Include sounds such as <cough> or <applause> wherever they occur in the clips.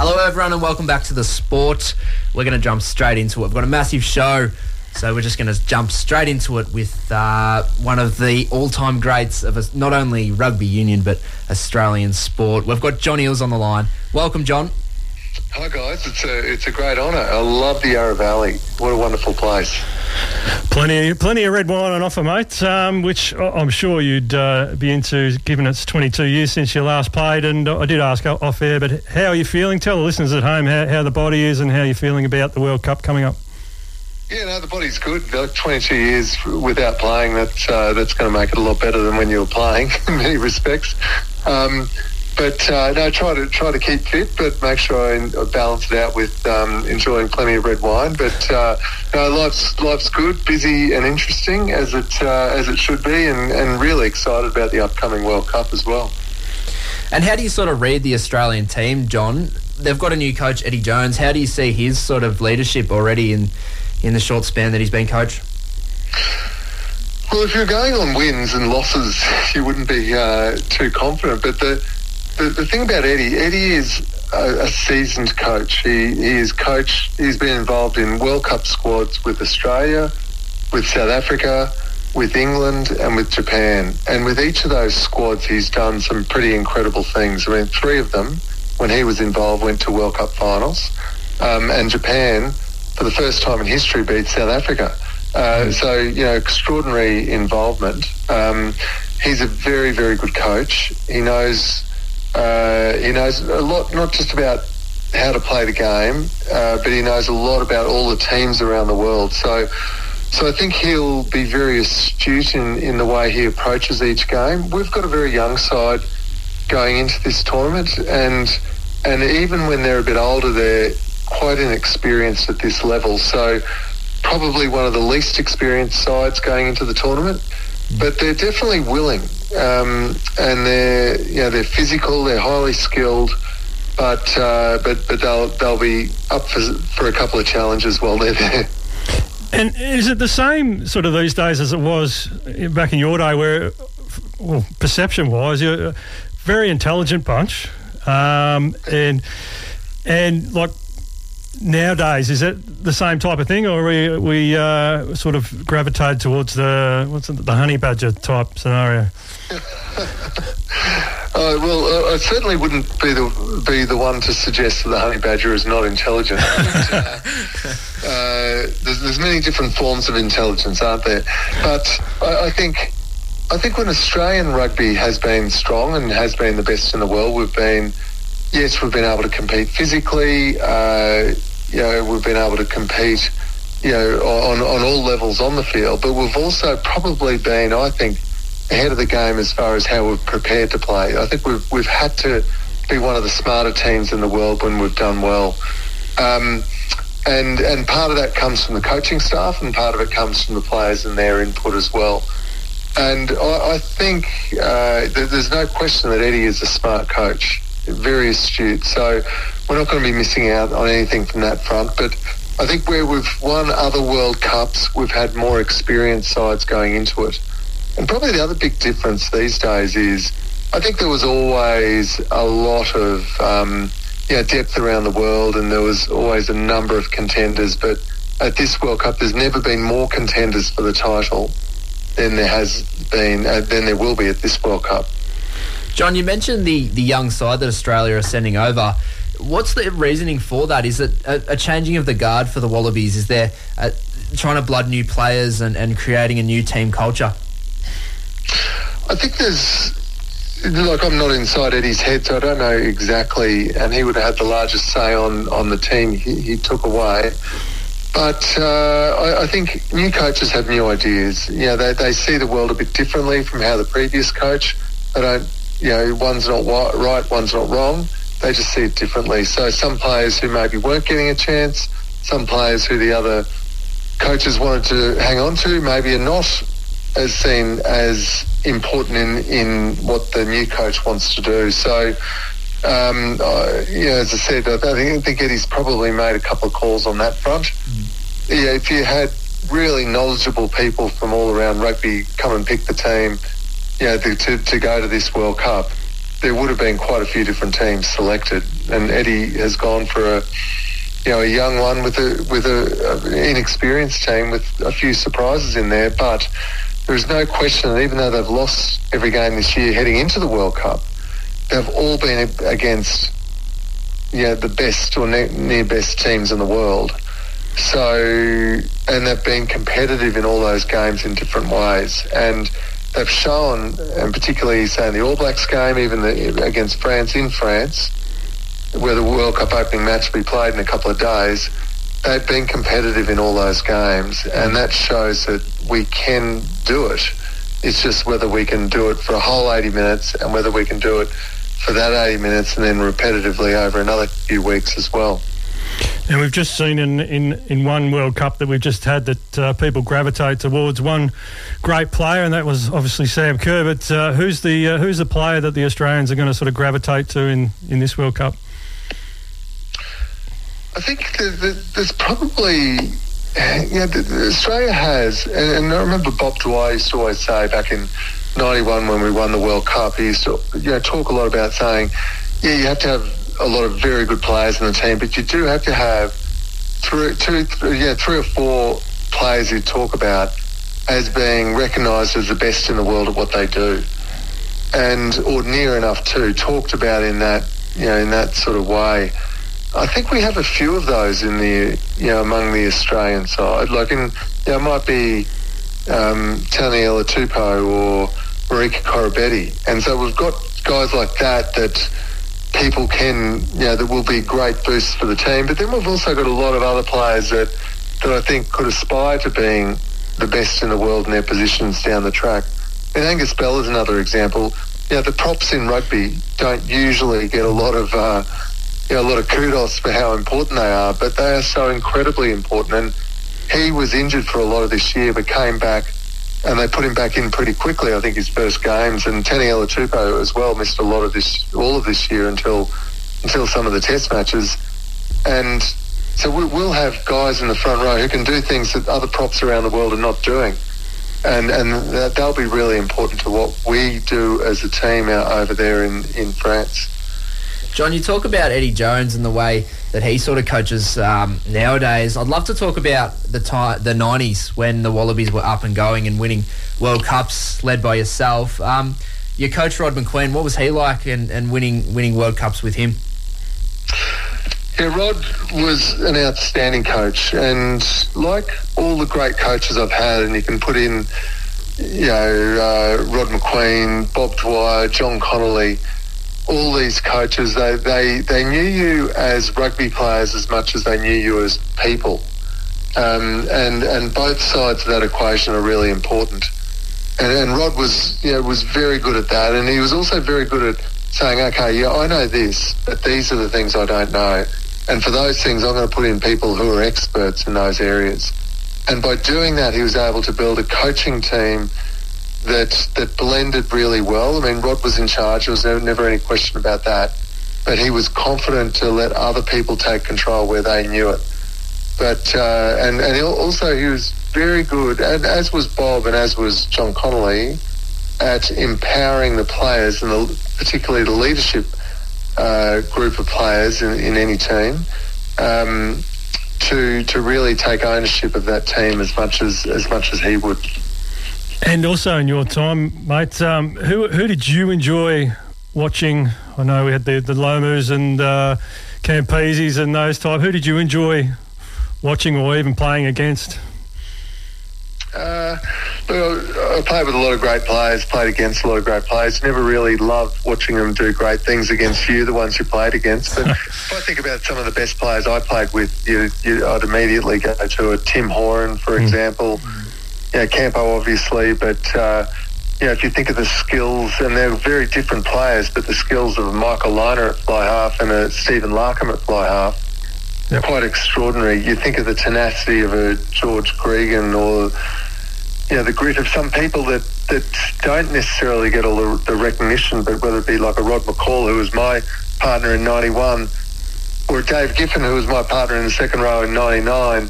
Hello, everyone, and welcome back to the sport. We're going to jump straight into it. We've got a massive show, so we're just going to jump straight into it with uh, one of the all-time greats of not only rugby union but Australian sport. We've got John Eales on the line. Welcome, John. Hi guys, it's a it's a great honour. I love the Yarra Valley. What a wonderful place. Plenty, plenty of red wine on offer, mate. Um, which I'm sure you'd uh, be into, given it's 22 years since you last played. And I did ask off air, but how are you feeling? Tell the listeners at home how, how the body is and how you're feeling about the World Cup coming up. Yeah, no, the body's good. Like 22 years without playing, that's uh, that's going to make it a lot better than when you were playing <laughs> in many respects. Um, but uh, no, try to try to keep fit, but make sure I balance it out with um, enjoying plenty of red wine. But uh, no, life's life's good, busy and interesting as it uh, as it should be, and, and really excited about the upcoming World Cup as well. And how do you sort of read the Australian team, John? They've got a new coach, Eddie Jones. How do you see his sort of leadership already in in the short span that he's been coach? Well, if you're going on wins and losses, you wouldn't be uh, too confident. But the the, the thing about Eddie, Eddie is a, a seasoned coach. He, he is coach. He's been involved in World Cup squads with Australia, with South Africa, with England, and with Japan. And with each of those squads, he's done some pretty incredible things. I mean, three of them, when he was involved, went to World Cup finals. Um, and Japan, for the first time in history, beat South Africa. Uh, so, you know, extraordinary involvement. Um, he's a very, very good coach. He knows uh, he knows a lot, not just about how to play the game, uh, but he knows a lot about all the teams around the world. So, so I think he'll be very astute in, in the way he approaches each game. We've got a very young side going into this tournament, and and even when they're a bit older, they're quite inexperienced at this level. So, probably one of the least experienced sides going into the tournament but they're definitely willing, um, and they're you know they're physical, they're highly skilled, but uh, but but they'll they'll be up for for a couple of challenges while they're there. And is it the same sort of these days as it was back in your day, where, well, perception-wise, you're a very intelligent bunch, um, and and like nowadays is it the same type of thing, or we we uh, sort of gravitate towards the what's it, the honey badger type scenario? <laughs> Uh, well, uh, I certainly wouldn't be the be the one to suggest that the honey badger is not intelligent. <laughs> but, uh, uh, there's, there's, many different forms of intelligence, aren't there? But I, I, think I think when Australian rugby has been strong and has been the best in the world, we've been yes, we've been able to compete physically. Uh, you know, we've been able to compete, you know, on, on all levels on the field, but we've also probably been, I think, ahead of the game as far as how we've prepared to play. I think we've we've had to be one of the smarter teams in the world when we've done well. Um, and and part of that comes from the coaching staff, and part of it comes from the players and their input as well. And I, I think uh, there's no question that Eddie is a smart coach very astute. So we're not going to be missing out on anything from that front. But I think where we've won other World Cups, we've had more experienced sides going into it. And probably the other big difference these days is I think there was always a lot of um, you know, depth around the world and there was always a number of contenders. But at this World Cup, there's never been more contenders for the title than there has been, uh, than there will be at this World Cup. John, you mentioned the, the young side that Australia are sending over. What's the reasoning for that? Is it a, a changing of the guard for the Wallabies? Is there a, trying to blood new players and, and creating a new team culture? I think there's like I'm not inside Eddie's head, so I don't know exactly. And he would have had the largest say on on the team he, he took away. But uh, I, I, think new coaches have new ideas. You know, they, they see the world a bit differently from how the previous coach. They don't you know, one's not right, one's not wrong. They just see it differently. So some players who maybe weren't getting a chance, some players who the other coaches wanted to hang on to, maybe are not as seen as important in, in what the new coach wants to do. So, um, you know, as I said, I think, I think Eddie's probably made a couple of calls on that front. Mm. Yeah, if you had really knowledgeable people from all around rugby come and pick the team, you know, the, to, to go to this World Cup, there would have been quite a few different teams selected. and Eddie has gone for a you know a young one with a with a, a inexperienced team with a few surprises in there, but there is no question that even though they've lost every game this year heading into the World Cup, they've all been against you know, the best or ne- near best teams in the world. So, and they've been competitive in all those games in different ways. And they've shown, and particularly say in the All Blacks game, even the, against France in France, where the World Cup opening match will be played in a couple of days, they've been competitive in all those games, and that shows that we can do it. It's just whether we can do it for a whole 80 minutes and whether we can do it for that 80 minutes and then repetitively over another few weeks as well. And we've just seen in, in, in one World Cup that we've just had that uh, people gravitate towards one great player, and that was obviously Sam Kerr. But uh, who's the uh, who's the player that the Australians are going to sort of gravitate to in, in this World Cup? I think there's probably yeah, Australia has, and, I remember Bob Dwyer used to always say back in 91 when we won the World Cup, he used to you know, talk a lot about saying, yeah, you have to have a lot of very good players in the team, but you do have to have three, two, three, yeah, three or four players you talk about as being recognised as the best in the world at what they do, and or near enough to talked about in that you know in that sort of way. I think we have a few of those in the you know among the Australian side. Like in you know, it might be um, Tupou or Marika Koroibete. And so we've got guys like that that people can, you know, that will be great boosts for the team. But then we've also got a lot of other players that, that I think could aspire to being the best in the world in their positions down the track. And Angus Bell is another example. You know, the props in rugby don't usually get a lot of, uh, you know, a lot of kudos for how important they are, but they are so incredibly important. And he was injured for a lot of this year, but came back and they put him back in pretty quickly. I think his first games, and Taniela Tupou as well missed a lot of this, all of this year until until some of the Test matches, and so we, will have guys in the front row who can do things that other props around the world are not doing, and and that, they'll be really important to what we do as a team out over there in in France. John, you talk about Eddie Jones and the way that he sort of coaches um, nowadays. I'd love to talk about the the '90s when the Wallabies were up and going and winning World Cups, led by yourself. Um, your coach Rod Macqueen, what was he like and, and winning winning World Cups with him? Yeah, Rod was an outstanding coach, and like all the great coaches I've had, and you can put in, you know, uh, Rod Macqueen, Bob Dwyer, John Connolly all these coaches, they, they, they knew you as rugby players as much as they knew you as people. Um, and, and both sides of that equation are really important. And, and Rod was, you know, was very good at that. And he was also very good at saying, okay, yeah, I know this, but these are the things I don't know. And for those things, I'm going to put in people who are experts in those areas. And by doing that, he was able to build a coaching team that that blended really well. I mean, Rod was in charge. There was never any question about that. But he was confident to let other people take control where they knew it. But uh, and and also he was very good, and as was Bob, and as was John Connolly, at empowering the players and the, particularly the leadership uh, group of players in, in any team. Um, to to really take ownership of that team as much as as much as he would. And also in your time, mate, um, who who did you enjoy watching? I know we had the the Lomus and uh, Campeses and those type. Who did you enjoy watching or even playing against? Uh, I played with a lot of great players, played against a lot of great players. Never really loved watching them do great things against you, the ones you played against. But <laughs> if I think about some of the best players I played with, you, you, I'd immediately go to a Tim Horan, for mm. example. You know, Campo obviously, but uh, you know, if you think of the skills, and they're very different players, but the skills of Michael Lynagh at fly half and a Stephen Larkham at fly half, yep. quite extraordinary. You think of the tenacity of a George Gregan or you know, the grit of some people that, that don't necessarily get all the, the recognition, but whether it be like a Rod McCall, who was my partner in 91, or Dave Giffin, who was my partner in the second row in 99,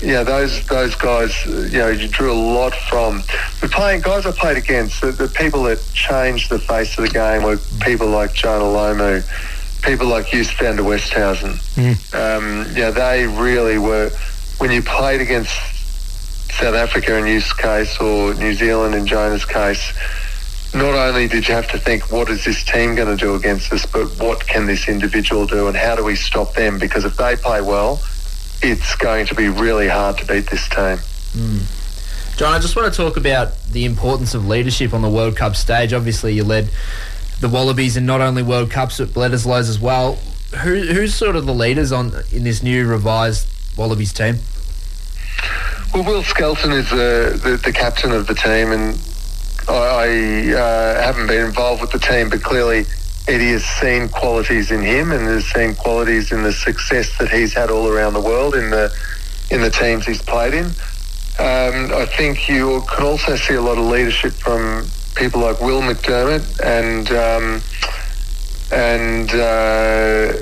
yeah, those those guys, you know, you drew a lot from. The playing guys I played against, the, the people that changed the face of the game were people like Jonah Lomu, people like Joost van der Westhuizen. Um, yeah, they really were. When you played against South Africa in Joost's case or New Zealand in Jonah's case, not only did you have to think, what is this team going to do against us, but what can this individual do and how do we stop them? Because if they play well, it's going to be really hard to beat this team. John, I just want to talk about the importance of leadership on the World Cup stage. Obviously, you led the Wallabies in not only World Cups but Bledisloes as well. Who, who's sort of the leaders on in this new revised Wallabies team? Well, Will Skelton is the, the, the captain of the team, and I, I uh, haven't been involved with the team, but clearly Eddie has seen qualities in him and has seen qualities in the success that he's had all around the world in the in the teams he's played in. Um, I think you can also see a lot of leadership from people like Will McDermott and um, and uh,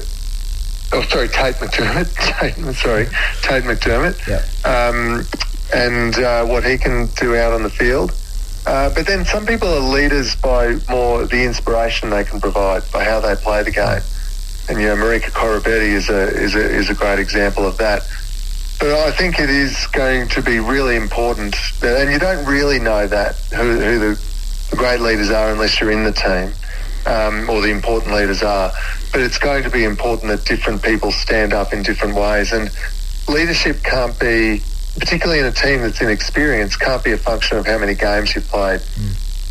oh sorry Tate McDermott <laughs> Tate, sorry Tate McDermott Yeah. um, and uh, what he can do out on the field. Uh, but then some people are leaders by more the inspiration they can provide by how they play the game. And you know, Marika Koroibete is a is a is a great example of that. But I think it is going to be really important, and you don't really know that who, who the, the great leaders are unless you're in the team, um, or the important leaders are. But it's going to be important that different people stand up in different ways, and leadership can't be, particularly in a team that's inexperienced, can't be a function of how many games you've played.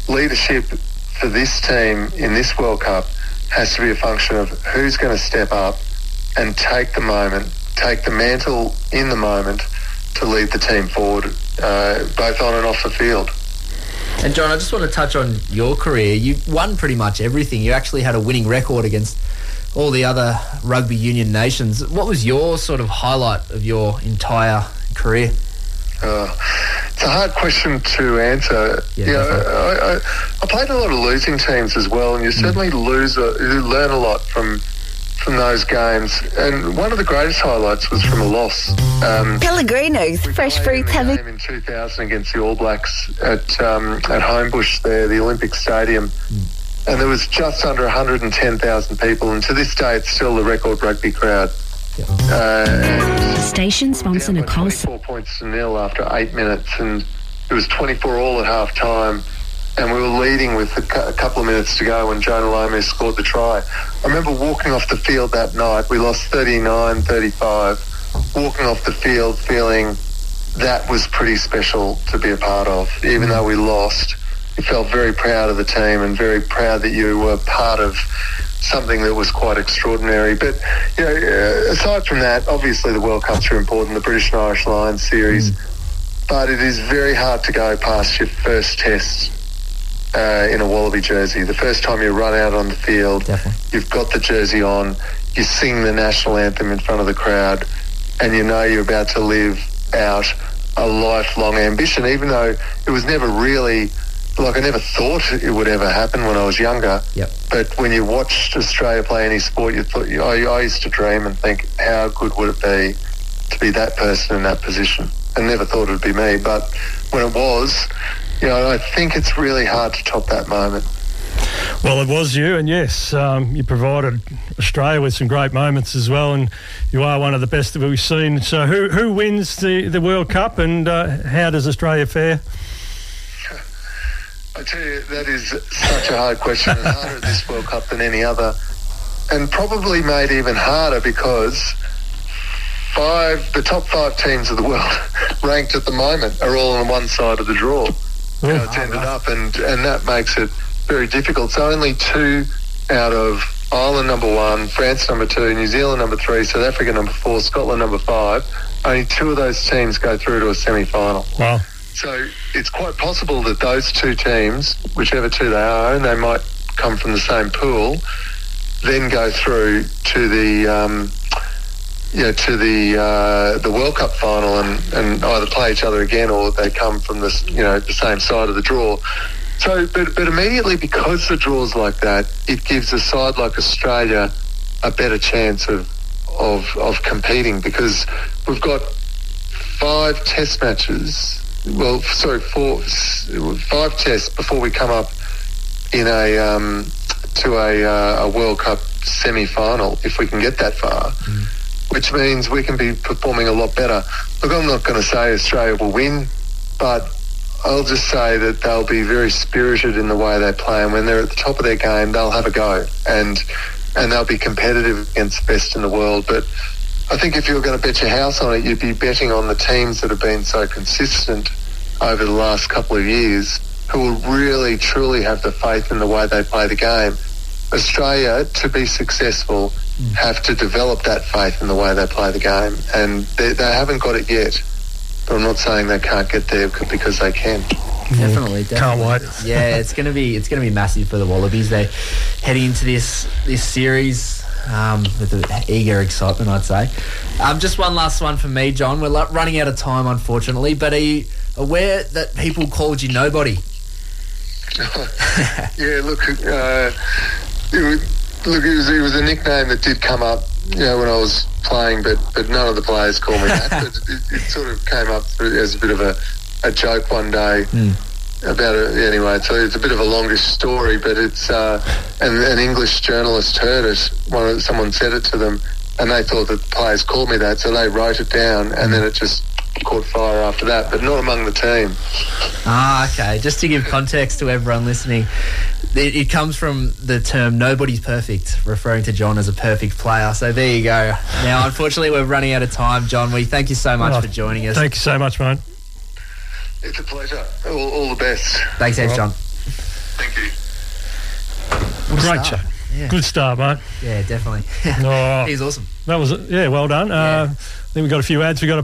Leadership for this team in this World Cup has to be a function of who's going to step up and take the moment, take the mantle in the moment to lead the team forward, uh, both on and off the field. And John, I just want to touch on your career. You won pretty much everything. You actually had a winning record against all the other rugby union nations. What was your sort of highlight of your entire career? Uh, it's a hard question to answer. Yeah, you know. I, I, I played a lot of losing teams as well, and you certainly lose, a, you learn a lot from from those games. And one of the greatest highlights was from a loss. Um, Pellegrinos, fresh fruit fruits in have a in 2000 against the All Blacks at um, at Homebush there, the Olympic Stadium, and there was just under 110,000 people, and to this day it's still the record rugby crowd. Uh, Station sponsor Nicole 24 points to nil after eight minutes, and it was 24 all at half time. And we were leading with a, cou- a couple of minutes to go when Jonah Lomu scored the try. I remember walking off the field that night. We lost 39 35. Walking off the field feeling that was pretty special to be a part of. Even though we lost, you felt very proud of the team and very proud that you were part of something that was quite extraordinary. But you know, uh, aside from that, obviously the World Cups are important, the British and Irish Lions series. But it is very hard to go past your first test uh, in a Wallaby jersey. The first time you run out on the field, Definitely. you've got the jersey on, you sing the national anthem in front of the crowd, and you know you're about to live out a lifelong ambition, even though it was never really. Like I never thought it would ever happen when I was younger. Yep. But when you watched Australia play any sport, you thought I, I used to dream and think, how good would it be to be that person in that position? And never thought it would be me. But when it was, you know, I think it's really hard to top that moment. Well, it was you, and yes, um, you provided Australia with some great moments as well, and you are one of the best that we've seen. So, who who wins the, the World Cup, and uh, how does Australia fare? I tell you, that is such a hard question, and harder at this World Cup than any other, and probably made even harder because five, the top five teams of the world, <laughs> ranked at the moment, are all on one side of the draw. How it's ended up, and and that makes it very difficult. So only two out of Ireland number one, France number two, New Zealand number three, South Africa number four, Scotland number five. Only two of those teams go through to a semi-final. Wow. So it's quite possible that those two teams, whichever two they are, and they might come from the same pool, then go through to the um, you know, to the uh, the World Cup final and, and either play each other again or they come from the you know the same side of the draw. So, but but immediately because the draws like that, it gives a side like Australia a better chance of of of competing because we've got five test matches. Well, sorry, four, five tests before we come up in a um, to a, uh, a World Cup semi final if we can get that far, which means we can be performing a lot better. Look, I'm not going to say Australia will win, but I'll just say that they'll be very spirited in the way they play, and when they're at the top of their game, they'll have a go, and and they'll be competitive against the best in the world. But I think if you were going to bet your house on it, you'd be betting on the teams that have been so consistent over the last couple of years, who will really truly have the faith in the way they play the game. Australia, to be successful, mm. have to develop that faith in the way they play the game, and they, they haven't got it yet. But I'm not saying they can't get there because they can. Definitely, definitely. Can't wait. yeah, it's gonna be it's gonna be massive for the Wallabies. They're heading into this this series um, with the eager excitement, I'd say. Um, just one last one for me, John. We're running out of time, unfortunately. But are you aware that people called you nobody? <laughs> <laughs> yeah, look, uh, it was, look, it was, it was a nickname that did come up, you know, when I was playing, but but none of the players called me that. <laughs> but it, it sort of came up as a bit of a, a joke one day. About it anyway, so it's a bit of a longer story, but it's uh, and an English journalist heard it. One someone said it to them, and they thought that the players called me that, so they wrote it down, and then it just caught fire after that, but not among the team. Ah, okay. Just to give context to everyone listening, it, it comes from the term "nobody's perfect," referring to John as a perfect player. So there you go. Now, unfortunately, we're running out of time, John. We thank you so much Oh, for joining us. Thank you so much, mate. It's a pleasure. All, all the best. Thanks, heaps, John. Thank you. Good Great start. chat. Yeah. Good start, mate. Yeah, definitely. Oh, <laughs> He's awesome. that was it. Yeah, well done. Uh, I think we've got a few ads we've got to